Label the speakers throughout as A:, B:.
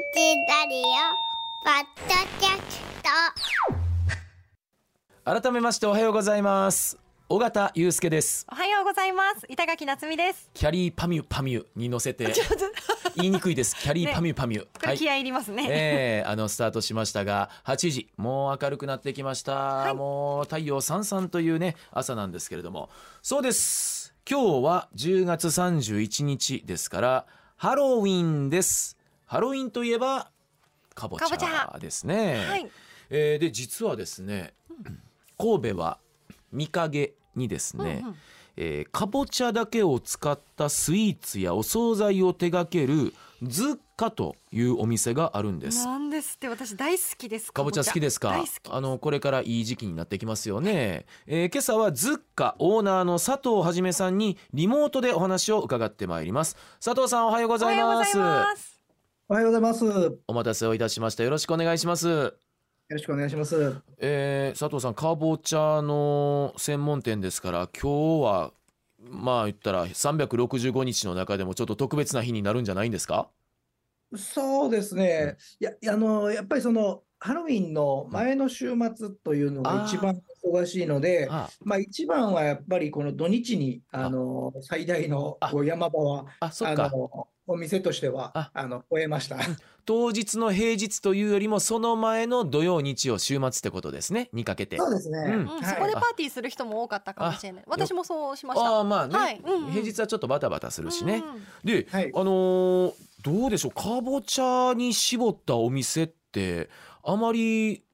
A: ラリオポッドキャスト。
B: 改めましておはようございます。尾形祐介です。
C: おはようございます。板垣夏美です。
B: キャリーパミュパミュに乗せて。
C: ちょっと。
B: 言いにくいです。キャリー
C: ね
B: パミュパミュ、
C: これ気合い入りますね、
B: えーあのスタートしましたが8時もう明るくなってきました、
C: い。
B: もう太陽さんさんというね朝なんですけれども。そうです。今日は10月31日ですからハロウィンですハロウィンといえばかぼちゃ
C: ゃ
B: ですね、
C: はい。
B: えーで実はですね神戸は御影にですね、
C: うんうん。
B: えーかぼちゃだけを使ったスイーツやお惣菜を手掛けるズッカというお店があるんです。
C: なんですって。私大好きです
B: かぼちゃ好きですか？あのこれからいい時期になってきますよね、えー今朝はズッカオーナーの佐藤はじめさんにリモートでお話を伺ってまいります。佐藤さんおはようご
C: お
B: ざいます。
C: はようございます
D: おはようございます。よ
B: お待たせをいたしました。よろしくお願いします。
D: ろしくお願いします。
B: えー佐藤さんかぼちゃの専門店ですから今日はまあ言ったら365日の中でもちょっと特別な日になるんじゃないんですか？
D: そうですね。いや、いやあの、やっぱりその、ハロウィンの前の週末というのが一番忙しいので、
B: あ
D: まあ一番はやっぱりこの土日に、あの、最大の山場は、あ
B: あそっか。
D: の、お店としては
B: あ、
D: あの、超えました。
B: 当日の平日というよりもその前の土曜日曜週末ってことですね。にかけて。
D: そうですね。
B: うん。
C: うん、
D: はい。
C: そこでパーティーする人も多かったかもしれない。私もそうしました。
B: ああまあね、
C: はい。うんうん。
B: 平日はちょっとバタバタするしね、
C: うんうん。
B: で、
D: はい。
B: あのーどうでしょう？かぼちゃに絞ったお店ってあまり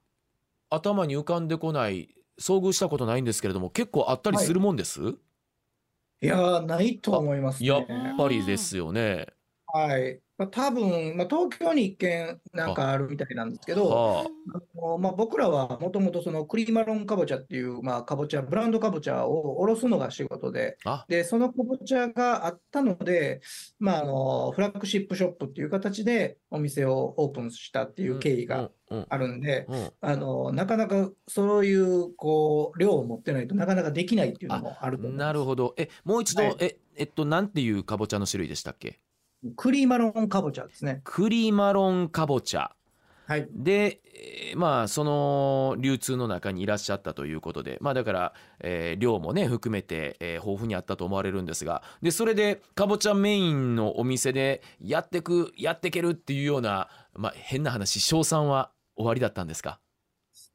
B: 頭に浮かんでこない遭遇したことないんですけれども結構あったりするもんです、
D: い。やー、ないと思います
B: やっ
D: ね。
B: ぱりですよね。
D: はい。まあ多分、まあ東京に一軒なんかあるみたいなんですけど、
B: は
D: あ。のまあ、僕らはもともとそのクリマロンかぼちゃっていう、まあ、かぼちゃ、ブランドかぼちゃを卸すのが仕事で、で、そのかぼちゃがあったので、まあ、あの、フラッグシップショップっていう形でお店をオープンしたっていう経緯があるんで、
B: うん。
D: あの、なかなかそういう、こう、量を持ってないとなかなかできないっていうのもあると思います。
B: なるほど。えもう一度、
D: はい。
B: ええっとなんていうかぼちゃの種類でしたっけ？
D: クリマロンかぼちゃですね。
B: クリマロンかぼちゃ
D: はい。
B: で、えーまあその流通の中にいらっしゃったということでまあだから、えー量もね含めて、えー豊富にあったと思われるんですがでそれでかぼちゃメインのお店でやってくやってけるっていうような、まあ、変な話賞賛は終わりだったんですか？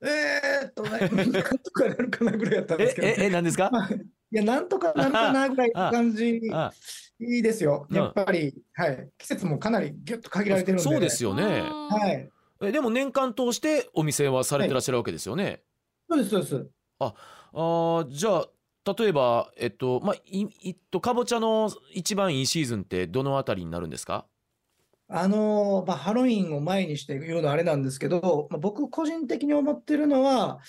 D: えーっとね、なんとかなるかなぐらいやったんですけど、
B: えええ何ですか？
D: まあいや、なんとかなるかなぐらいの感じ。
B: あ
D: いいですよ。
B: うん
D: やっぱり、はい。季節もかなりギュッと限られてるんで。
B: そうですよね
C: うん
D: はい。
B: えでも年間通してお店はされてらっしゃるわけですよね、
D: そうです、そうです。
B: あーじゃあ例えばえっとまあいいっとかぼちゃの一番いいシーズンってどのあたりになるんですか？
D: あのーまあ、ハロウィンを前にして言うのはあれなんですけど、まあ、僕個人的に思ってるのは、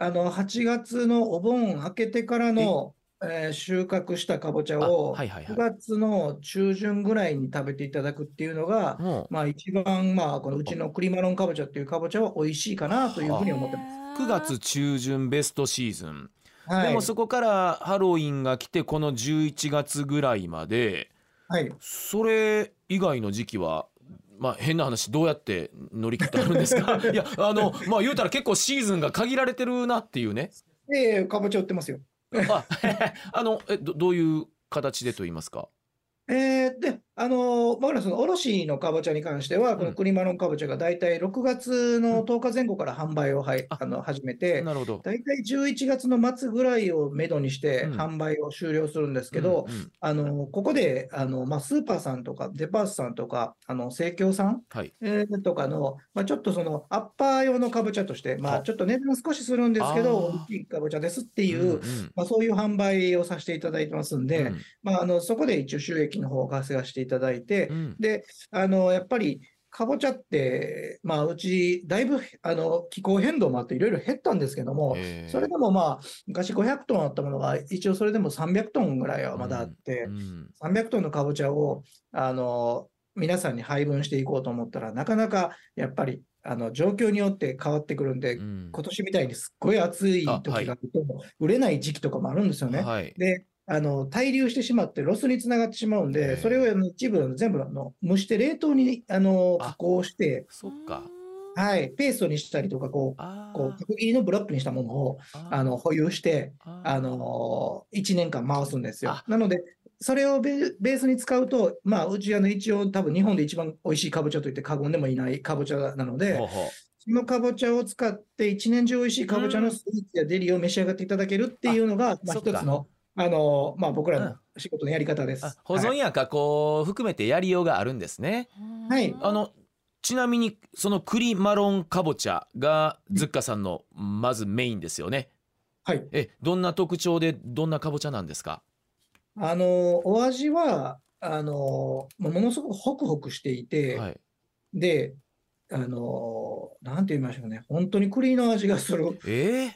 D: あの、8月のお盆明けてからの、え？ー収穫したかぼちゃを、9
B: あはいはいはい
D: 月の中旬ぐらいに食べていただくっていうのが、
B: もう
D: まあ一番、まあ、このうちのクリマロンかぼちゃっていうかぼちゃは美味しいかなというふうに思ってます。
B: 9月中旬ベストシーズン、
D: はい。
B: でもそこからハロウィンが来てこの11月ぐらいまで
D: はい。
B: それ以外の時期はまあ変な話どうやって乗り切ってあるんですか？いやあのまあ言うたら結構シーズンが限られてるなっていうね。
D: で、かぼちゃ売ってますよ。
B: あ あのえどどういう形でと言いますか？
D: えーで、あのー僕らその卸のかぼちゃに関しては、こ
B: うん。
D: のクリマロンかぼちゃが大体6月の10日前後から販売をはい
B: あ。
D: あの始めて、
B: なるほど。
D: 大体11月の末ぐらいをめどにして
B: うん。
D: 販売を終了するんですけど、
B: うんうん。
D: あのここであの、まあ、スーパーさんとかデパートさんとか、あの生協さん、
B: はい。
D: えーとかの、まあ、ちょっとそのアッパー用のかぼちゃとして、ま
B: は
D: あ、ちょっと値段少しするんですけど、大きいかぼちゃですっていう、
B: うんうん。
D: まあ、そういう販売をさせていただいてますんで、
B: うん。
D: まあ、あのそこで一応収益の方を稼がせていただいて、
B: うん。
D: で、あのやっぱりかぼちゃって、まあ、うち、だいぶあの気候変動もあって、いろいろ減ったんですけども、
B: えー
D: それでもまあ、昔500トンあったものが、一応それでも300トンぐらいはまだあって、
B: うん。
D: 300トンのかぼちゃをあの皆さんに配分していこうと思ったら、なかなかやっぱりあの状況によって変わってくるんで、
B: うん。
D: 今年みたいにすっごい暑い時があると、売れない時期とかもあるんですよね。
B: はい。
D: で、あの滞留してしまってロスにつながってしまうん
B: へ
D: で、
B: え
D: それを一部全部あの蒸して冷凍にあの
B: あ。
D: 加工して、
B: そっか。
D: はい、ペーストにしたりとかこう、
B: あ
D: こう角切りのブロックにしたものをあの保有して、あの1年間回すんですよ。
B: あ。
D: なので、それをベベースに使うと、まあ、うちあの一応、多分日本で一番美味しいかぼちゃといって過言でもいないかぼちゃなので
B: ほう、ほう。
D: そのかぼちゃを使って一年中美味しいかぼちゃのスイーツやデリを召し上がっていただけるっていうのが、まあ、一つの、あのまあ、僕ら
B: うん
D: の仕事のやり方です。
B: あ保存
D: はい
B: や加工を含めてやりようがあるんですね。
D: はい
B: あのちなみにその栗マロンかぼちゃがズッカさんのまずメインですよね。
D: はい。
B: えどんな特徴でどんなかぼちゃなんですか？
D: あの、お味は、あの、ものすごくホクホクしていて、
B: はい。
D: で、あの、なんて言いましょうね、本当に栗の味がする。
B: えー、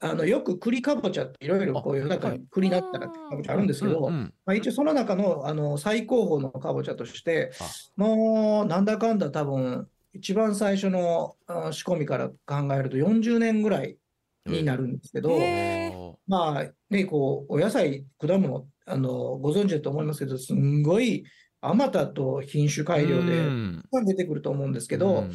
D: あの、よく栗かぼちゃっていろいろこういう中に栗だったらかぼちゃあるんですけど
B: う、ん
D: まあ、一応その中の、あの最高峰のかぼちゃとして
B: あ、
D: もうなんだかんだ多分、一番最初のあ仕込みから考えると40年ぐらいになるんですけど、まあね、こうお野菜、果物あの、ご存知だと思いますけど、すんごいあまたと品種改良で
B: うん
D: 出てくると思うんですけど、
B: うん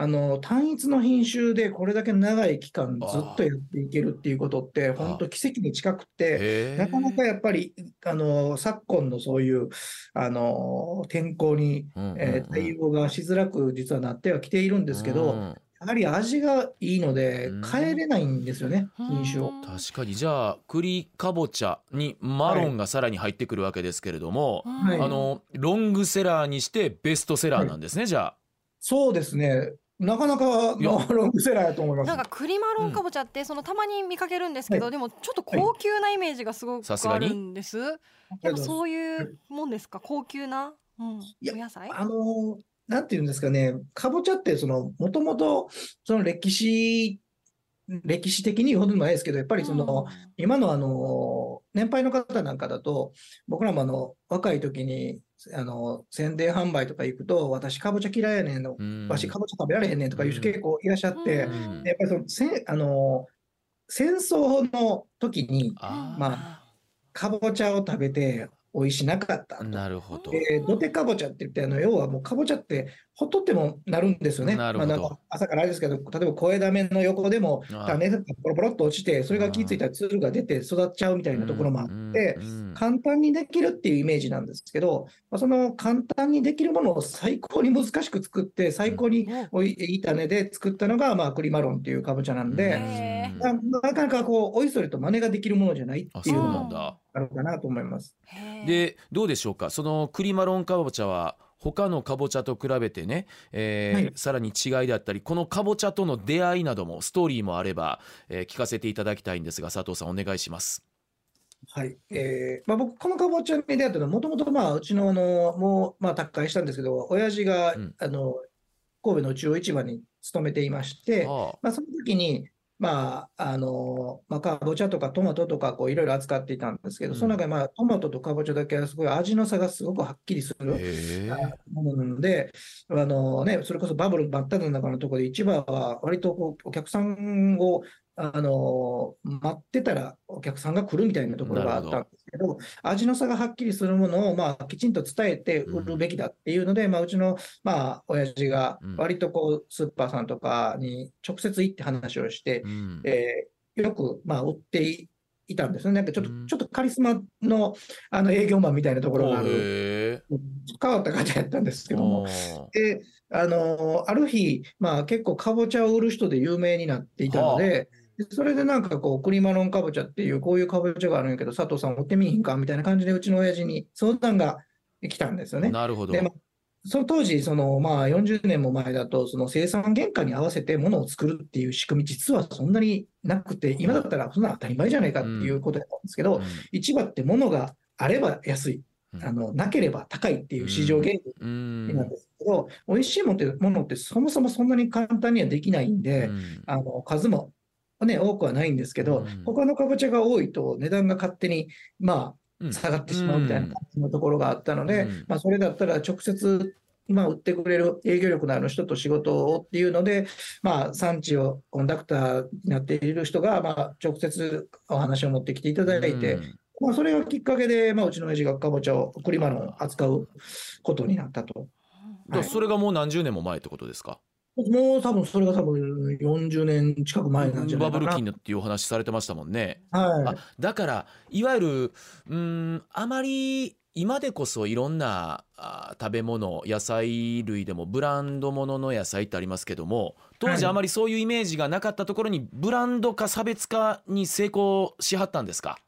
D: あの単一の品種でこれだけ長い期間ずっとやっていけるっていうことって、本当奇跡に近くて、なかなかやっぱりあの昨今のそういうあの天候に、
B: うんうんうん。
D: えー対応がしづらく実はなってはきているんですけど、
B: うん。
D: やはり味がいいので
B: うん。
D: 変えれないんですよね、品種を。
B: 確かに。じゃあ栗かぼちゃにマロンがさらに入ってくるわけですけれども、
D: はい。
B: あのロングセラーにしてベストセラーなんですね、じゃあ。
D: そうですね、なかなか
B: いや。
D: のロングセラーだと思います。
C: なんか栗マロンかぼちゃってそのたまに見かけるんですけど、
D: は
C: でもちょっと高級なイメージがすごくあるんです。でもそういうもんですか？高級な、うん、
D: や
C: お野菜？
D: あの、なんていうんですかね、かぼちゃって、その、もともと、その歴史、歴史的に言うほどでもないですけど、やっぱりその、今のあの、年配の方なんかだと、僕らもあの、若い時に、あの、宣伝販売とか行くと、私かぼちゃ嫌いやねんの、
B: うん。
D: わしかぼちゃ食べられへんねんとかいう人
B: うん。
D: 結構いらっしゃって、
C: うん。
D: やっぱりその、せんあの、戦争の時に、まかぼちゃを食べて美味しなかったと。
B: なるほど。
D: えー土手かぼちゃって言って、あの要はもうかぼちゃってほっとってもなるんですよね。
B: なるほど。
D: まあ、なんか朝からあれですけど、例えば小枝目の横でも
B: あ
D: 種がポロポロっと落ちて、それが気づいたらつるが出て育っちゃうみたいなところもあって、簡単にできるっていうイメージなんですけど、まあ、その簡単にできるものを最高に難しく作って、最高においいい種で作ったのが、まあ、栗マロンっていうかぼちゃなんで、ななかなかこう、おいそれと真似ができるものじゃない
B: あ
D: っていうの。あるかなと思います。
B: でどうでしょうか？その栗マロンかぼちゃは他のかぼちゃと比べてね、えー
D: はい
B: さらに違いであったりこのかぼちゃとの出会いなどもストーリーもあれば、えー聞かせていただきたいんですが佐藤さんお願いします。
D: はい。えーまあ、僕、このかぼちゃに出会ったのは、もともと、まあ、うちの、あの、もう、まあ、脱会したんですけど、親父が、
B: うん
D: あの、神戸の中央市場に勤めていまして、
B: ああ
D: まあ、その時に、まあ、あの、まあ、かぼちゃとかトマトとか、こう、いろいろ扱っていたんですけど、
B: うん
D: その中で、まあ、トマトとかぼちゃだけはすごい味の差がすごくはっきりする。ものなので、あのね、それこそバブル真っ只中のところで市場は割とこうお客さんをあの待ってたらお客さんが来るみたいなところがあったんですけど、味の差がはっきりするものをまあきちんと伝えて売るべきだっていうので、まあ、うちのまあ親父が
B: うん。
D: 割とこうスーパーさんとかに直接行って話をして、
B: うん。
D: えーよくまあ売っていいたんですね。なんかちょっと、
B: うん。
D: ちょっとカリスマのあの営業マンみたいなところがある。変わった方やったんですけども、で、あのある日、まあ、結構かぼちゃを売る人で有名になっていたので、でそれでなんかこう、栗マロンかぼちゃっていう、こういうかぼちゃがあるんやけど、佐藤さん売ってみいひんかみたいな感じで、うちの親父に相談が来たんですよね。
B: なるほど。
D: で、まあ、その当時、そのまあ40年も前だと、その生産原価に合わせて物を作るっていう仕組み、実はそんなになくて、今だったらそんな当たり前じゃないかっていうことだったんですけど、
B: うん。
D: 市場って物があれば安い、
B: うん。
D: あのなければ高いっていう市場原理
B: うん。
D: なんですけど、美味しいものってものってそもそもそんなに簡単にはできないんで、
B: うん。
D: あの数も、ね、多くはないんですけど、
B: うん。
D: 他のかぼちゃが多いと値段が勝手に、ま
B: うん。
D: あ、下がってしまうみたいな感じのところがあったので、
B: うん。
D: まあ、それだったら直接、まあ、売ってくれる営業力のある人と仕事をっていうので、まあ、産地をコンダクターになっている人が、まあ、直接お話を持ってきていただいて、
B: うん。
D: まあ、それがきっかけで、まあ、うちの親父がかぼちゃを、栗マロンを扱うことになったと。
B: だからそれがもう何十年も前ってことですか、
D: もう多分それが多分40年近く前なんじゃないかな。
B: バブル期っていうお話されてましたもんね。あ
D: はい。
B: だからいわゆるうーんあまり今でこそいろんなあ食べ物野菜類でもブランドものの野菜ってありますけども当時
D: はい
B: あまりそういうイメージがなかったところにブランド化差別化に成功しはったんですか、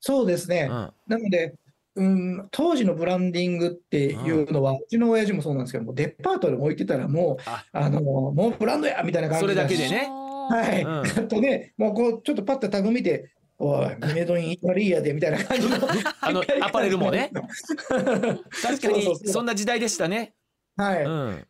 D: そうですね。
B: うん、
D: なので、うん、当時のブランディングっていうのは、うちの親父もそうなんですけども、デパートに置いてたらもう、
B: あ
D: あの、もうブランドやみたいな感じ
B: それだけで
D: し
B: ね
D: はい。
B: うん
D: あとね、もうこう、ちょっとパッとタグ見て、おい、メドインイタリアでみたいな感じの。
B: あのアパレルもね 確かに
D: そ
B: んな時代でしたね。
D: はい。
B: うん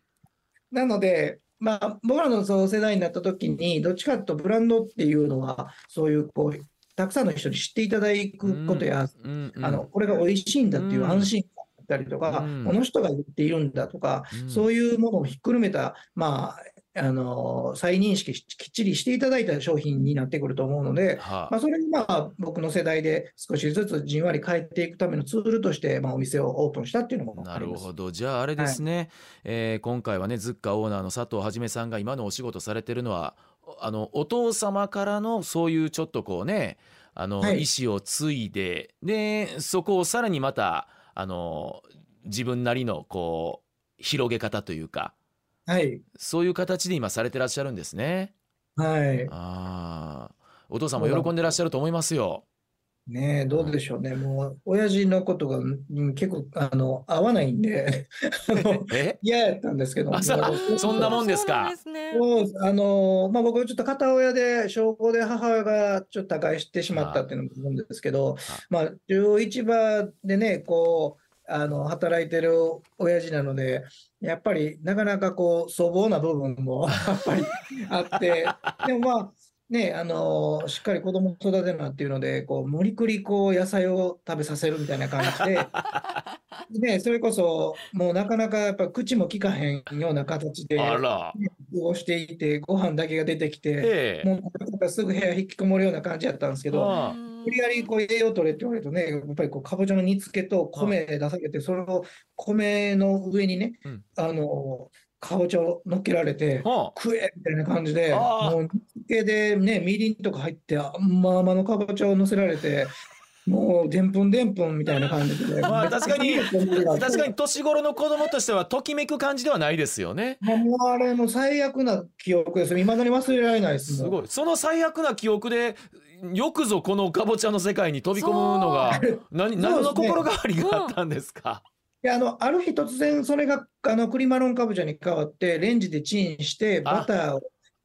D: なので、まあ、僕らのその世代になった時に、どっちかというとブランドっていうのは、そういうこう、たくさんの人に知っていただくことや、
B: うんうん
D: あの、これが美味しいんだっていう安心感だったりとか、
B: うん。
D: この人が言っているんだとか、
B: うん。
D: そういうものをひっくるめた、まあ、あの、再認識しきっちりしていただいた商品になってくると思うので、
B: は
D: まあ、それにまあ、僕の世代で少しずつじんわり変えていくためのツールとして、まあ、お店をオープンしたっていうのも
B: な
D: あります。
B: るほど。じゃああれですね、えー今回はねズッカオーナーの佐藤はじめさんが今のお仕事されてるのはあのお父様からのそういうちょっとこうねあの、
D: はい
B: 意思を継いででそこをさらにまたあの自分なりのこう広げ方というか
D: はい。
B: そういう形で今されてらっしゃるんですね。
D: はい。
B: ああお父さんも喜んでらっしゃると思いますよ。
D: ねえ、どうでしょうね。もう、親父のことがうん結構、あの、合わないんで、嫌やったんですけど。
B: そそんなもんですか？
C: そうね。
D: あのまあ、僕、ちょっと片親で、小5で母親がちょっと他界してしまったっていうのもあるんですけど、まあ、11場でね、こう、あの働いてる親父なので、やっぱりなかなかこう粗暴な部分もやっぱりあって、でもまあ、ね、あのしっかり子供を育てるなっていうので、こう無理くりこう野菜を食べさせるみたいな感じで、ね、それこそもうなかなかやっぱ口も利かへんような形で
B: あら。
D: 過ごしていて、ご飯だけが出てきて、
B: ええ
D: もうなんかすぐ部屋引きこもるような感じだったんですけど、無理やりこう栄養取れって言われるとね、やっぱりこうかぼちゃの煮付けと米出されて、それを米の上にね、
B: うん
D: あのかぼちゃを乗っけられて、
B: はあ
D: 食えみたいな感じで、もう煮付けでね、みりんとか入って、あんまあまのかぼちゃを乗せられて、もうでんぷんでんぷんみたいな感じで、
B: まあ確かに確かに年頃の子供としてはときめく感じではないですよね。
D: もうあれも最悪な記憶です。いまだに忘れられないです。
B: すごい。その最悪な記憶でよくぞこのかぼちゃの世界に飛び込むのが何何の心変わりがあったんですか？
D: いやあのある日突然それがあの栗マロンかぼちゃに変わってレンジでチンして
B: あ。
D: バターを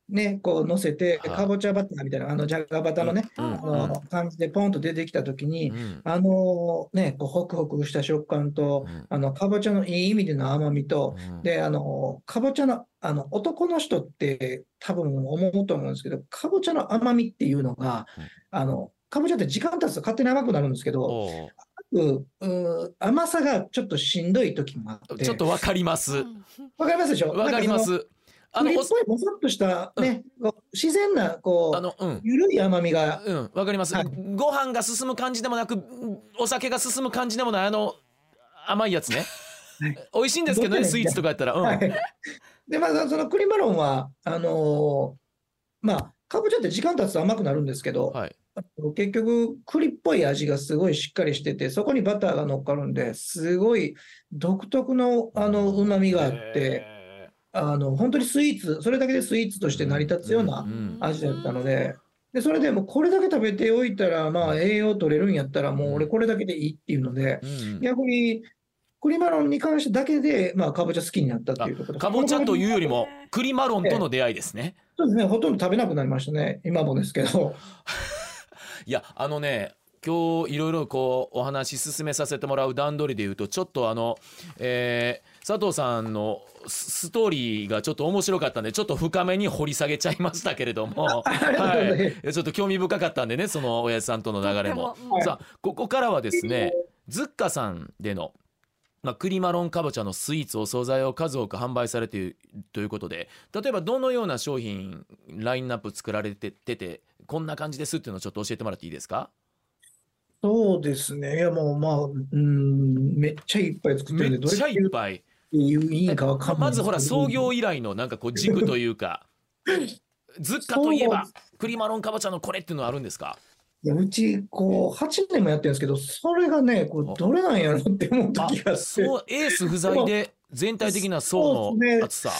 D: ねこう乗せて
B: はい
D: かぼちゃバターみたいなあのじゃがバタのね、
B: うん
D: あの感じでポンと出てきた時に、
B: うん
D: あのねこうホクホクした食感と、
B: うん
D: あのかぼちゃのいい意味での甘みと、
B: うん
D: であのかぼちゃのあの男の人って多分思うと思うんですけどかぼちゃの甘みっていうのが、
B: うん
D: あのかぼちゃって時間経つと勝手に甘くなるんですけど、
B: おう
D: うう甘さがちょっとしんどい時もあって。
B: ちょっとわかります。
D: わかりますでしょ？
B: わかりま。す。あの
D: 栗っぽいもさっとしたね、こう自然なこう
B: あのうん。
D: ゆるい甘みが、
B: うん、わかります、
D: はい。
B: ご飯が進む感じでもなくお酒が進む感じでもないあの甘いやつね、
D: はい。
B: 美味しいんですけどねスイーツとかやったら、うん。
D: はい。でまあその栗マロンはあのーまあかぼちゃって時間経つと甘くなるんですけど、
B: はい、
D: 結局栗っぽい味がすごいしっかりしてて、そこにバターが乗っかるんで、すごい独特のあの旨味があって、
B: へ
D: あの本当にスイーツ、それだけでスイーツとして成り立つような。
B: ん
D: 味だったので、でそれでもうこれだけ食べておいたら、まあ栄養取れるんやったら、もう俺これだけでいいっていうので、
B: うん
D: 逆に栗マロンに関してだけで、まあ、かぼちゃ好きになったっていうことで
B: かぼちゃというよりも栗マロンとの出会いですね。
D: そうですね、ほとんど食べなくなりましたね、今もですけど。
B: いやあのね今日いろいろこうお話進めさせてもらう段取りで言うとちょっとあの、えー佐藤さんのスストーリーがちょっと面白かったんでちょっと深めに掘り下げちゃいましたけれども、はい、ちょっと興味深かったんでねその親父さんとの流れも。
C: も。
B: さあここからはですねズッカさんでの、まあ、栗マロンかぼちゃのスイーツお惣菜を数多く販売されているということで例えばどのような商品ラインナップ作られてててこんな感じですっていうのをちょっと教えてもらっていいですか？
D: そうですね。いや、もう、まあ、うん、めっちゃいっぱい作ってるんで、
B: めっちゃいっ
D: い。
B: ぱい
D: いいんかわかんない
B: まずほら創業以来のなんかこう軸というかズッカといえばクリマロンかぼちゃのこれっていうのはあるんですか？
D: いや、うち、こう、8年もやってるんですけど、それがね、こう、どれなんやろって思う
B: あ
D: 時があって、
B: そうエース不在で全体的な層の厚さ。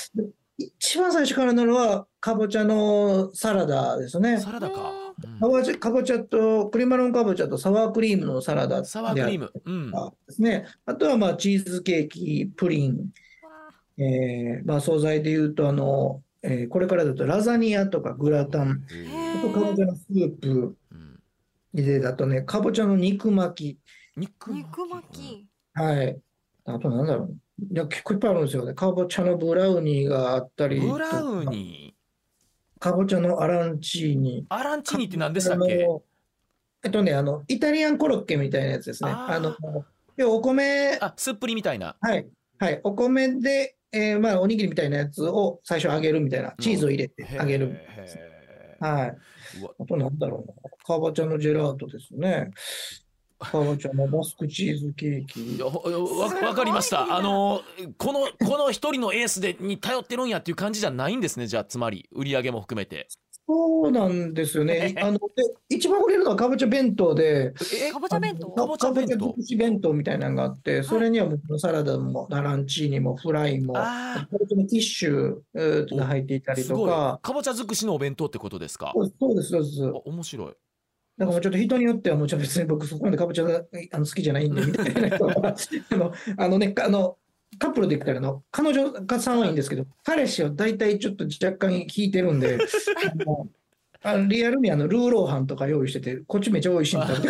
D: 一番最初からなのは、かぼちゃのサラダですね。
B: サラダか、
D: かぼちゃかぼちゃと、クリマロンかぼちゃとサワークリームのサラダ
B: サワークリーム、うん、
D: ですね。あとは、まあ、チーズケーキ、プリン、
C: わ
D: えーまあ、惣菜でいうと、あの、えーこれからだとラザニアとかグラタン、
B: へ
D: あとかぼちゃのスープ。
B: うん。
D: で、だとね、かぼちゃの肉巻
B: 肉
C: あ肉巻き。
D: き。はい。あとなんだろう。いや、結構いっぱいあるんですよね。かぼちゃのブラウニーがあったり
B: ブラウニ
D: かぼちゃのアランチーニ。
B: ーアランチーニって何でしたっ
D: あ
B: け
D: のえっとね、あの、イタリアンコロッケみたいなやつですね。
B: あ
D: の、要はお米、
B: あすっぷりみたいな
D: はい、はい、お米で、えーまあ、おにぎりみたいなやつを最初揚げるみたいな、チーズを入れて揚げる。はい。あとなんだろうな。かぼちゃのジェラートですね。かぼちゃのバスクチーズケーキ
B: わわかりました。あのこの この一人のエースでに頼ってるんやっていう感じじゃないんですね。じゃあつまり売り上げも含めて。
D: そうなんですよね。あの、で一番売れるのはかぼちゃ弁当で、
B: え？
C: かぼちゃ弁当？
D: かぼちゃ弁当？かぼちゃ尽くし弁当みたいなのがあって、それにはもうサラダも、ラランチーニも、フライも、
B: あ
D: かぼちゃのキッシュえーが入っていたり。とか、
B: かぼちゃ尽くしのお弁当ってことですか？
D: そうです、そうです。
B: あ面白い。
D: だからもうちょっと人によってはもちろん別に僕そこまでかぼちゃがあの好きじゃないんでみたいな。人 はあのあのねあのカップルで言ったらあの彼女がさんはいいんですけど彼氏は大体ちょっと若干引いてるんで あリアルにあのルーローハンとか用意しててこっちめっちゃ美味しいんだって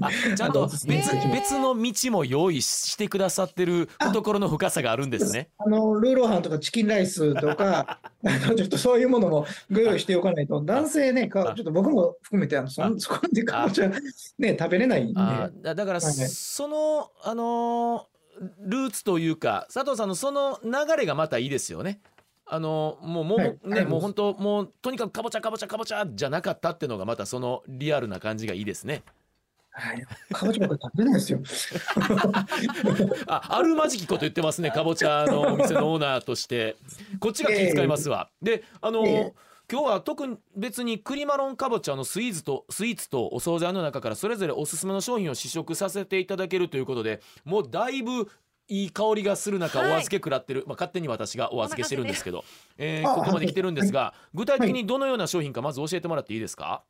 B: あちゃんと別
D: あの
B: 別の道も用意してくださってる懐の深さがあるんですね。
D: あのルーローハンとかチキンライスとか あのちょっとそういうものもご用意しておかないと男性ねかちょっと僕も含めてあのそんそこまでかぼちゃね食べれないんで。
B: あだだから
D: はい
B: そのあのールーツというか佐藤さんのその流れがまたいいですよね。あのもうもう、
D: はい。
B: ね
D: はい。
B: もう本当もうとにかくかぼちゃかぼちゃかぼちゃじゃなかったっていうのがまたそのリアルな感じがいいですね。
D: はい、かぼちゃ僕食べれないですよ。
B: ああるまじきこと言ってますね。かぼちゃのお店のオーナーとして。こっちが気遣いますわ。であのー
D: ええ。
B: 今日は特に別に栗マロンかぼちゃのスイーツとスイーツとお惣菜の中からそれぞれおすすめの商品を試食させていただけるということでもうだいぶいい香りがする中お
C: はい。
B: 預け食らってる、まあ、勝手に私がお預けしてるんですけど、えー
D: あ
B: ここまで来てるんですが具体的にどのような商品かまず教えてもらっていいですか？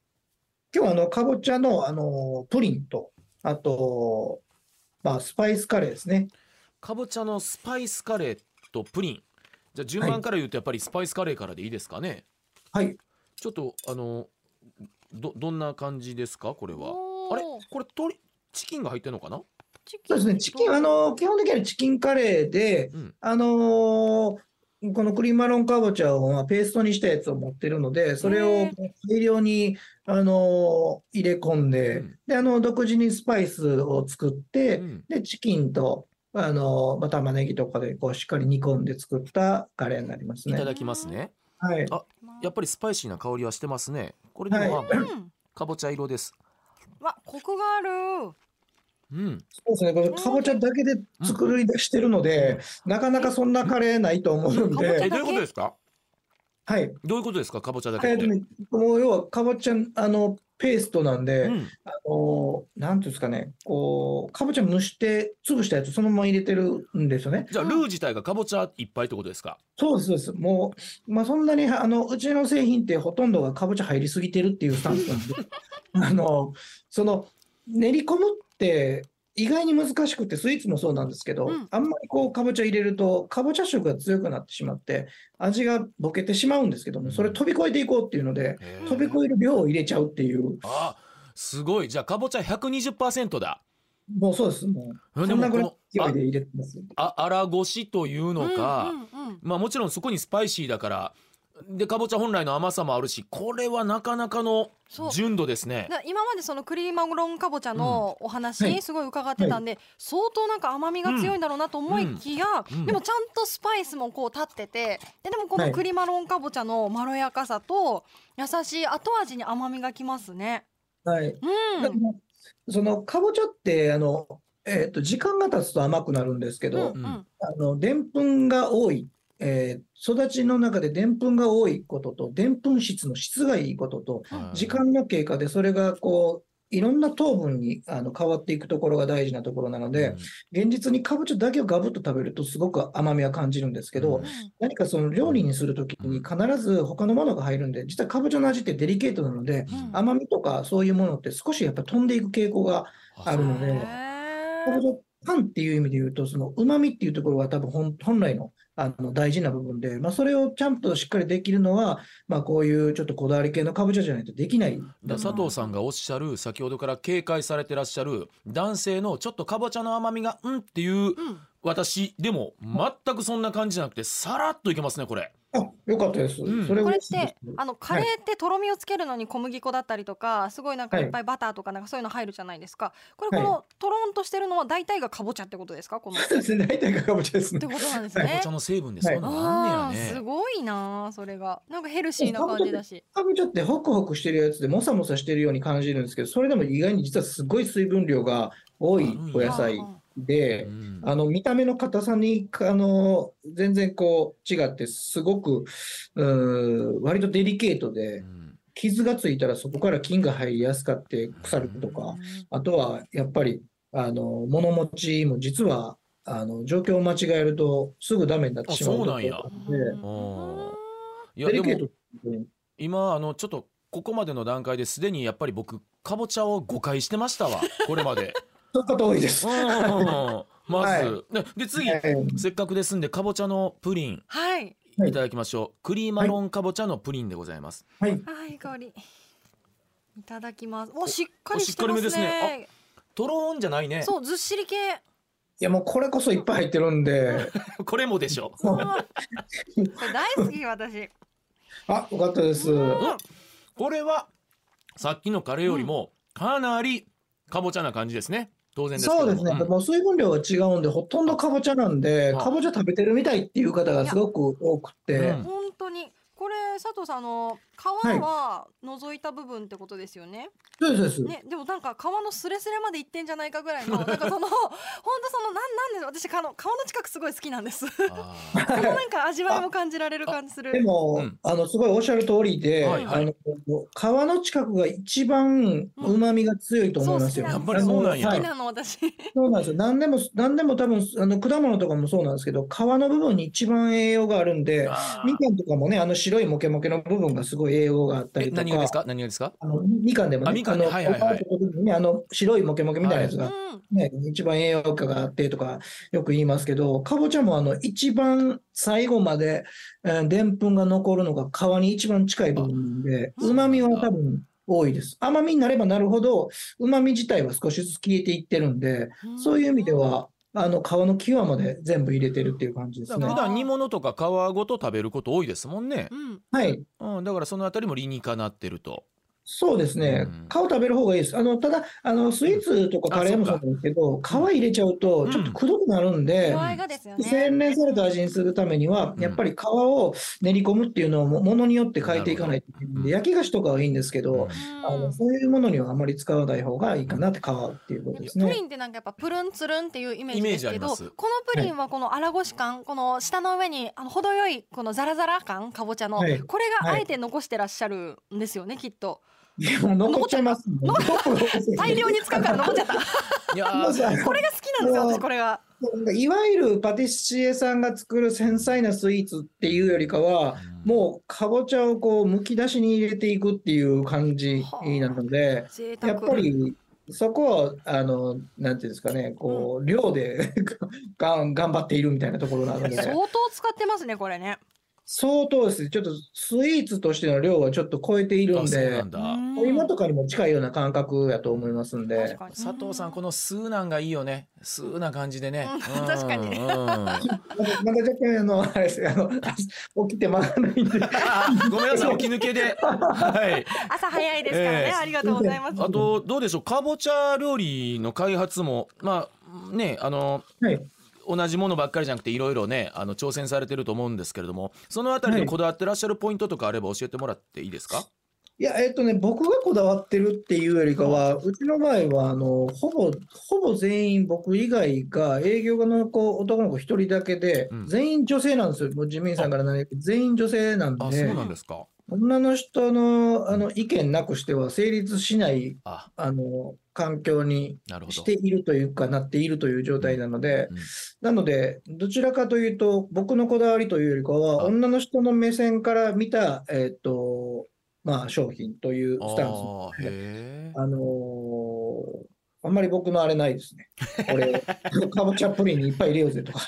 D: 今日はあのかぼちゃのあのプリンと、あと、まあ、スパイスカレーですね。
B: かぼちゃのスパイスカレーとプリン。じゃあ順番から言うとやっぱりスパイスカレーからでいいですかね？
D: はい。
B: ちょっとあのどどんな感じですか？これは。あれ？これ鶏チキンが入ってんのかな？
C: チキン
D: そうですね。チキン、あの、基本的にはチキンカレーで、
B: うん。
D: あのーこのクリームマロンかぼちゃをまあペーストにしたやつを持ってるので、それを
C: へ
D: 大量に、あのー入れ込んで、
B: うん。
D: で、あの、独自にスパイスを作って、
B: うん。
D: で、チキンと、あのーまあ、玉ねぎとかでこうしっかり煮込んで作ったカレーになりますね。
B: いただきますね。
D: はい。
B: あやっぱりスパイシーな香りはしてますね。これでもまあ、
D: はい。
C: うん
B: かぼちゃ色です。
C: わコクがある
B: うん。
D: そうですね。これかぼちゃだけで作り出してるので、なかなかそんなカレーないと思うんで、
B: えどういうことですか？
D: はい。
B: どういうことですか？かぼちゃだけ
D: えっとね、もう要はかぼちゃ、あの、ペーストなんで、
B: うん。
D: あの、なんていうんですかね、こう、かぼちゃ蒸して、潰したやつそのまま入れてるんですよね。
B: じゃあルー自体がかぼちゃいっぱいってことですか？
D: そうです、そうです。もう、まあそんなに、あの、うちの製品ってほとんどがかぼちゃ入りすぎてるっていうスタンスなんで、あの、その、練り込むって、意外に難しくて、スイーツもそうなんですけど、
C: うん。
D: あんまりこう、かぼちゃ入れると、かぼちゃ色が強くなってしまって、味がぼけてしまうんですけども、それ飛び越えていこうっていうので、飛び越える量を入れちゃうっていう、
B: あすごい。じゃあかぼちゃ120%だ。
D: もうそうです。もう、
B: で
D: そんなぐらいで入れてます。
B: あ粗ごしというのか、
C: うんうんうん。
B: まあもちろんそこにスパイシーだからでかぼちゃ本来の甘さもあるしこれはなかなかの純度ですね。
C: だ今までそのクリーマロンかぼちゃのお話、
D: はい。
C: すごい伺ってたんで、相当なんか甘みが強いんだろうなと思いきや、
B: うん。うん。
C: でもちゃんとスパイスもこう立っててででもこ
D: はい。
C: のクリマロンかぼちゃのまろやかさと優しい後味に甘みがきますね。
D: はい。
C: うん、
D: そのかぼちゃって、あの、えっと、時間が経つと甘くなるんですけど、
C: うん。うん。
D: あの、でんぷんが多い、えー育ちの中ででんぷんが多いことと、でんぷん質の質がいいことと、
B: はい。
D: 時間の経過でそれがこう、いろんな糖分にあの変わっていくところが大事なところなので、現実にかぼちゃだけをガブッと食べるとすごく甘みは感じるんですけど、
B: うん。
D: 何かその料理にするときに必ず他のものが入るんで、実はかぼちゃの味ってデリケートなので、
C: うん。
D: 甘みとかそういうものって少しやっぱ飛んでいく傾向があるので、かぼちゃパンっていう意味で言うと、その旨味っていうところが多分本本来のあの大事な部分で、まあ、それをちゃんとしっかりできるのは、まあ、こういうちょっとこだわり系のかぼちゃじゃないとできない。
B: 佐藤さんがおっしゃる先ほどから警戒されてらっしゃる男性のちょっとかぼちゃの甘みがうんっていう
C: うん
B: 私でも全くそんな感じじゃなくてさらっといけますねこれ。
D: あ、よかったです。
B: うん。
D: それ
C: これってあのカレーってとろみをつけるのに小麦粉だったりとかすごいなんかいっぱいバターとかなんかそういうの入るじゃないですか。これこのとろんとしてるのは大体がかぼちゃってことですか？この。っ
D: そうですね、大体がかぼちゃですね。
C: て。ことなんです
B: かぼ
C: ね
B: ちゃの成分でそういうのがあんねや
C: すごいなあそれが。なんかヘルシーな感じだし。
D: かぼちゃってホクホクしてるやつでもさもさしてるように感じるんですけど、それでも意外に実はすごい水分量が多いお野菜で
B: う、ん。
D: あの見た目の硬さにあの全然こう違って、すごくうー割とデリケート
B: う
D: で、
B: ん。
D: 傷がついたらそこから菌が入りやすかって腐るとか、あとはやっぱりあの物持ちも実はあの状況を間違えるとすぐダメになってしまう
B: あそうなんや。
D: ところで
B: うん
D: リケート
B: も今あのちょっとここまでの段階ですでにやっぱり僕かぼちゃを誤解してましたわこれまで。
D: そういう方多いです。
B: うんまず、
D: は
B: でで次、
D: えー
B: せっかくですんでかぼちゃのプリン。
C: はい。
D: はい。
B: いただきましょう、クリーマロンかぼちゃのプリンでございます、
D: はい、
C: あーいい香り。いただきます。おしっかりしてます
B: おしっかりめです
C: ね。
B: とろーんじゃないね。
C: そうずっしり系。
D: いやもうこれこそいっぱい入ってるんで、
B: これもでしょ。
C: うわこれ大好き私。
D: あ、よかったです。
C: うん。
B: これはさっきのカレーよりもかなりかぼちゃな感じですね当然ですけども。
D: そうですね、
B: ん。
D: もう水分量が違うんで、ほとんどかぼちゃなんで、
B: はあ
D: かぼちゃ食べてるみたいっていう方がすごく多くて、
B: うん。
C: 本当に。これ佐藤さんあの皮は除い。た部分ってことですよね、
D: そうですそうです。
C: ねでもなんか皮のスレスレまでいってんじゃないかぐらいの なんかその本当そのなんなんで私あの皮の近くすごい好きなんです。そのなんか味わいも感じられる感じする。
D: でも、
B: うん。
D: あのすごいおっしゃる通りで、
B: はいはい。
D: あの皮の近くが一番旨味が強いと思いますよ。
C: そう
B: やっぱりそうなんや。
C: 好きなの私。
D: そうなんですよ。何でも何でも多分あの果物とかもそうなんですけど、皮の部分に一番栄養があるんで、みかんとかもね、あの白いモケモケの部分がすごい栄養があった
B: え
D: りと
B: 何がですか？何がですか？
D: あのみかんでもね、
B: あみかんね。
D: の
B: はいはいはい。
D: あの白いモケモケみたいなやつが、
C: うん
D: ね、一番栄養価があってとかよく言いますけど、かぼちゃもあの一番最後までえーでんぷんが残るのが皮に一番近い部分で、旨味は多分多いです。甘みになればなるほど、旨味自体は少しずつ消えていってるんで、そういう意味では、あの皮の際まで全部入れてるっていう感じですね
B: 普。段煮物とか皮ごと食べること多いですもんね
C: う、ん
D: はい。
B: うん、だからそのあたりも理にかなってると
D: そうですね。
B: うん。
D: 皮食べる方がいいです。あの、ただ、あの、スイーツとかカレーもそうなんですけど、皮入れちゃうと、ちょっとくどくなるんで、
C: 度合いがですよね。
D: 洗練された味にするためには、
B: うん。
D: やっぱり皮を練り込むっていうのをもものによって変えていかないといけないんで、焼き菓子とかはいいんですけど、
B: うん。
D: あのそういうものにはあまり使わない方がいいかなって皮っていうことです
C: プリ
D: ね。
C: ンってなんかやっぱプルンツルンっていうイメージですけどこのプリンはこの粗ごし感この下の上にあの程よいこのザラザラ感かぼちゃの、
D: はい。
C: これが
D: はい
C: あえて残してらっしゃるんですよねきっと
D: でも残っちゃいます。
C: 大量に使うから残っちゃった。
B: いや
C: これが好きなんですよ私これが
D: いわゆるパティシエさんが作る繊細なスイーツっていうよりかは、もうかぼちゃをこうむき出しに入れていくっていう感じなので、
C: 贅沢。
D: やっぱりそこはあのなんていうんですかね、こう量で がん頑張っているみたいなところなので、
C: 相当使ってますねこれね
D: 相当です。ね。ちょっとスイーツとしての量はちょっと超えているんでお芋とかにも近いような感覚やと思いますんで。
C: 確。かに。
B: 佐藤さんこのスーなんがいいよね。スーな感じでね、
C: うん。確かに。
B: うんうん。
D: まだ若干あの、あれです。あの、起きてまだないんで。
B: あごめんなさい。起き抜けで。はい。
C: 朝早いですからね、
B: ええ。
C: ありがとうございます。
B: あとどうでしょう。かぼちゃ料理の開発もまあねあの
D: はい。
B: 同じものばっかりじゃなくていろいろねあの挑戦されてると思うんですけれどもそのあたりでこだわってらっしゃるポイントとかあれば教えてもらっていいですか、
D: いや、えっとね、僕がこだわってるっていうよりかは、うちの場合は、あの、ほぼ、ほぼ全員僕以外が営業の子、男の子一人だけで
B: うん、
D: 全員女性なんですよ。もう事務員さんから何全員女性なん
B: あ、そう
D: で、
B: なんですか。
D: 女の人の、あの、意見なくしては成立しない、
B: あ、
D: あの、環境に。しているというか、なっているという状態なので
B: うん、
D: なので、どちらかというと、僕のこだわりというよりか
B: あ。
D: は、女の人の目線から見た、えっと、まあ、商品というスタンス。
B: へえ。
D: あのーあんまり僕のあれないですね。これ、かぼちゃプリンにいっぱい入れようぜとか、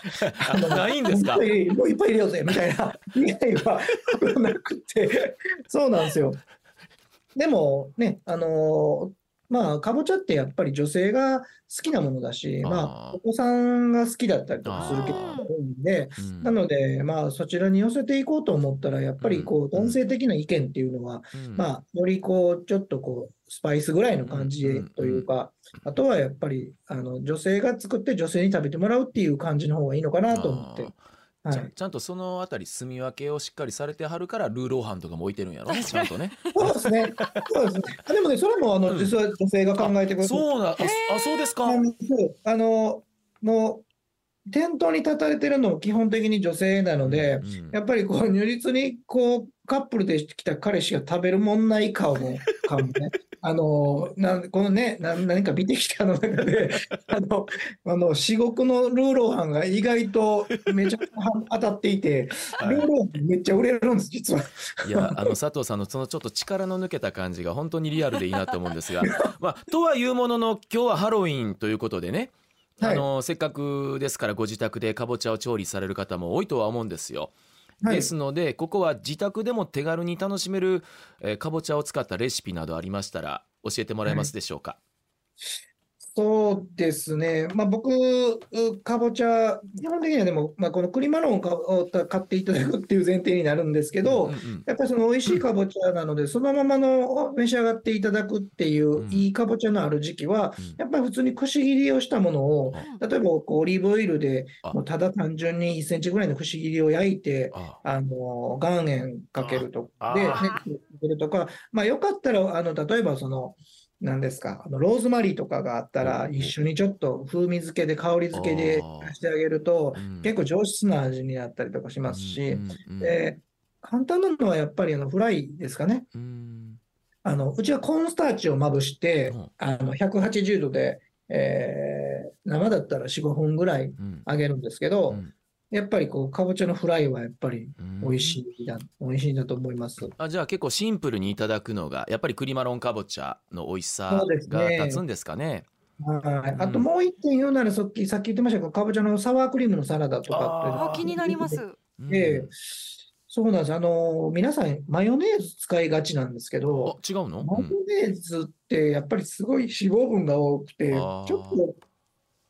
B: あ ないんですか？
D: もういっぱい入れようぜみたいな以外はなくて、そうなんですよ。でもね、あのーまあ、かぼちゃってやっぱり女性が好きなものだし、まあ、お子さんが好きだったりとかするケース
C: あー
D: が多いんで、
B: うん。
D: なので、まあ、そちらに寄せていこうと思ったら、やっぱりこう、
B: うん
D: 男性的な意見っていうのは、
B: うん。
D: まあ、よりこう、ちょっとこう、スパイスぐらいの感じ
B: うん
D: というか、あとはやっぱり、あの、女性が作って女性に食べてもらうっていう感じの方がいいのかなと思って。はい。
B: ちゃんちゃんとそのあたり住み分けをしっかりされてはるからルーローハンとかも置いてるんやろ？ちゃんとね。
D: そうですね。そうですね。あでもね、それも、あの、
B: うん。
D: 実は女性が考えてくださって
B: そうなああそうですか？
D: あのもう、店頭に立たれてるのも基本的に女性なので、
B: うん
D: やっぱりこう、如実にこう、カップルで来た彼氏が食べるもんない顔も、顔もね、あの、なんこのね、な何か見てきたの中で、あの、あの、至極のルーローハンが意外とめちゃくちゃ当たっていて、
B: はい
D: ルーローハンめっちゃ売れるんです、実は。
B: いやあの佐藤さんのそのちょっと力の抜けた感じが本当にリアルでいいなと思うんですが、まあ、とはいうものの今日はハロウィンということでね
D: はい
B: あのせっかくですからご自宅でかぼちゃを調理される方も多いとは思うんですよ。
D: はい
B: ですのでここは自宅でも手軽に楽しめる、えーかぼちゃを使ったレシピなどありましたら教えてもらえますでしょうか？
D: そうですね。まあ僕、うかぼちゃ、基本的にはでも、まあこの栗マロンを買っていただくっていう前提になるんですけど、
B: うんうん
D: やっぱりその美味しいかぼちゃなので、そのままのを召し上がっていただくっていう
B: うん。
D: いいかぼちゃのある時期は、
B: うん。
D: やっぱり普通にくし切りをしたものを、例えばオリーブオイルで
B: あ。
D: もうただ単純に1センチぐらいのくし切りを焼いて、
B: あ。
D: あの岩塩かけるとで、ね、
B: ああ
D: かけるとか、まあよかったら、あの例えばその、何ですか、あのローズマリーとかがあったら、
B: うん
D: 一緒にちょっと風味付けで香り付けでしてあげると、
B: うん。
D: 結構上質な味になったりとかしますし、で簡単なのはやっぱりあのフライですかね。
B: うん。
D: あのうちはコーンスターチをまぶして
B: うん、
D: あの180度で、えー生だったら4、5分ぐらい
B: うん。
D: 揚げるんですけ
B: う
D: ど、
B: ん
D: やっぱりこう、かぼちゃのフライはやっぱり
B: うん
D: 美味しいだ、美味しいんだと思います。
B: あじゃあ結構シンプルにいただくのがやっぱり栗マロンかぼちゃの美味しさ
D: そうです
B: が
D: ね
B: 立つんですかね？
D: はい。
B: うん
D: あともう一点言うなら、さっき、さっき言ってましたけど、かぼちゃのサワークリームのサラダとかって
C: あ気になります。
B: うん
D: ええそうなんです。あの、皆さん、マヨネーズ使いがちなんですけ
B: あ
D: ど、
B: 違うの、
D: マヨ
B: うん
D: ネーズってやっぱりすごい脂肪分が多くて、ち
B: あ
D: ょ
B: ー
D: っと、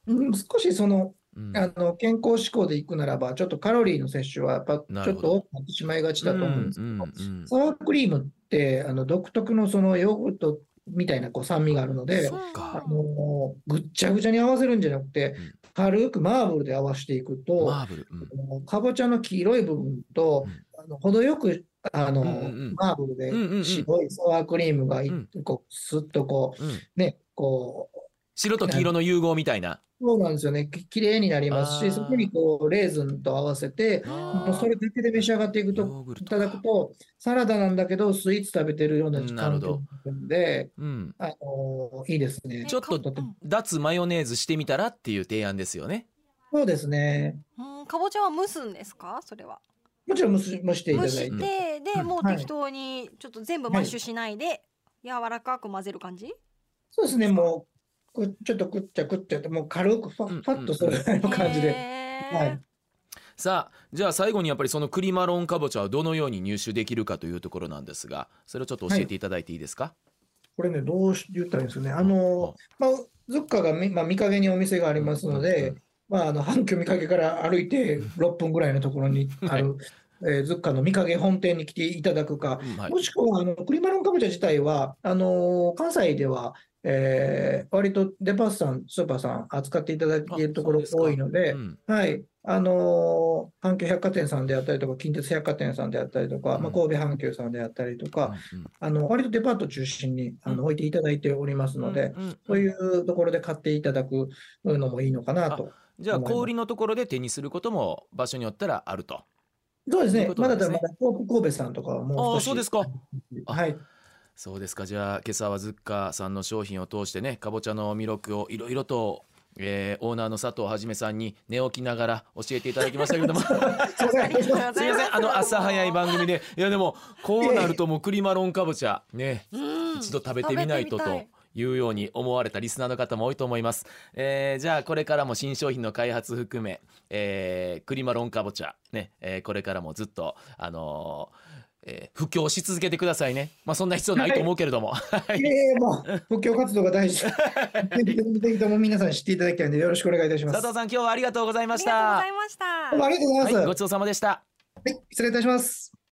D: うん、少しその、
B: うん。
D: あの健康志向でいくならば、ちょっとカロリーの摂取はやっぱちょっと多くなってしまいがちだと思うんですけど、
B: うんうん
D: サワークリームってあの独特のそのヨーグルトみたいなこう酸味があるのであのぐっちゃぐちゃに合わせるんじゃなくて
B: うん、
D: 軽くマーブルで合わせていくと、
B: マーブル、うん。
D: かぼちゃの黄色い部分と、あの程よくあの、
B: うんうんうん。
D: マーブルで
B: うんうんうん。
D: 白いサワークリームがい
B: うん。
D: こうスッとこ
B: うん。
D: うねこう
B: 白と黄色の融合みたいな。
D: そうなんですよね。ききれいになりますしそこにこうレーズンと合わせて
B: あ
D: もうそれだけで召し上がっていくといただくとサラダなんだけどスイーツ食べてるような
B: うんなるほど。
D: 感じになるんで、
B: うん、
D: あのいいですね。
B: ちょっと脱マヨネーズしてみたらっていう提案ですよね。
D: そうですね。
C: うん、かぼちゃは蒸すんですか？それは。
D: もちろん蒸し蒸していた
C: 蒸
D: だい。
C: してて、で、
B: うん。
C: もう
D: はい。
C: 適当にちょっと全部マッシュしないで、柔らかく混ぜる感じ？
D: そうですね、もうくちょっとくっちゃくっちゃって、もう軽くフ
B: うん
D: ァファッとするぐらいの感じで。はい。
B: さあじゃあ最後にやっぱりその栗マロンかぼちゃをどのように入手できるかというところなんですがそれをちょっと教えていただいていいですか、
D: これね、どうし言ったらいいんですかね。あの、まあ、ズッカがみ、まあ、見かけにお店がありますので、まあ、あの、阪急見かけから歩いて6分ぐらいのところにある、えーズッカの見かけ本店に来ていただくか、
B: うんはい。
D: もしくは、あの、栗マロンかぼちゃ自体は、あのー関西では、えー割とデパートさん、スーパーさん扱っていただいているところ
B: あそうですか。
D: 多いので
B: う、ん。
D: はい。あのー阪急百貨店さんであったりとか、近鉄百貨店さんであったりとか、まあ、神戸阪急さんであったりとか、
B: うんうん。
D: あの割とデパート中心にあ
C: うん。
D: の置いていただいておりますので、
C: うんうん
D: そういうところで買っていただくのもいいのかなと。
B: じゃあ小売りのところで手にすることも場所によったらあると。
D: そうです
B: という
D: ねまだまだ神神戸さんとかはもう
B: あ。そうですか。あ
D: はい。
B: そうですかじゃあ今朝はズッカーさんの商品を通してねかぼちゃの魅力をいろいろと、えーオーナーの佐藤はじめさんに寝起きながら教えていただきましたけれどもすい
D: すいません。
C: あ
B: の朝早い番組でいやでもこうなるともう栗マロンかぼちゃね
C: うん
B: 一度食べてみないとというように思われたリスナーの方も多いと思います、えーじゃあこれからも新商品の開発含め、えー、栗マロンかぼちゃね、えーこれからもずっとあのーえー布教し続けてくださいねまあそんな必要ないと思うけれども、はい
D: いえいえもう、布教活動が大事。ぜひとも皆さん知っていただきたいので、よろしくお願いいたします。
B: 佐藤さん今日はありがとうございました
C: ありがとうございました
D: ありがとうございます。
B: はい、ごちそうさまでした
D: はい、失礼いたします。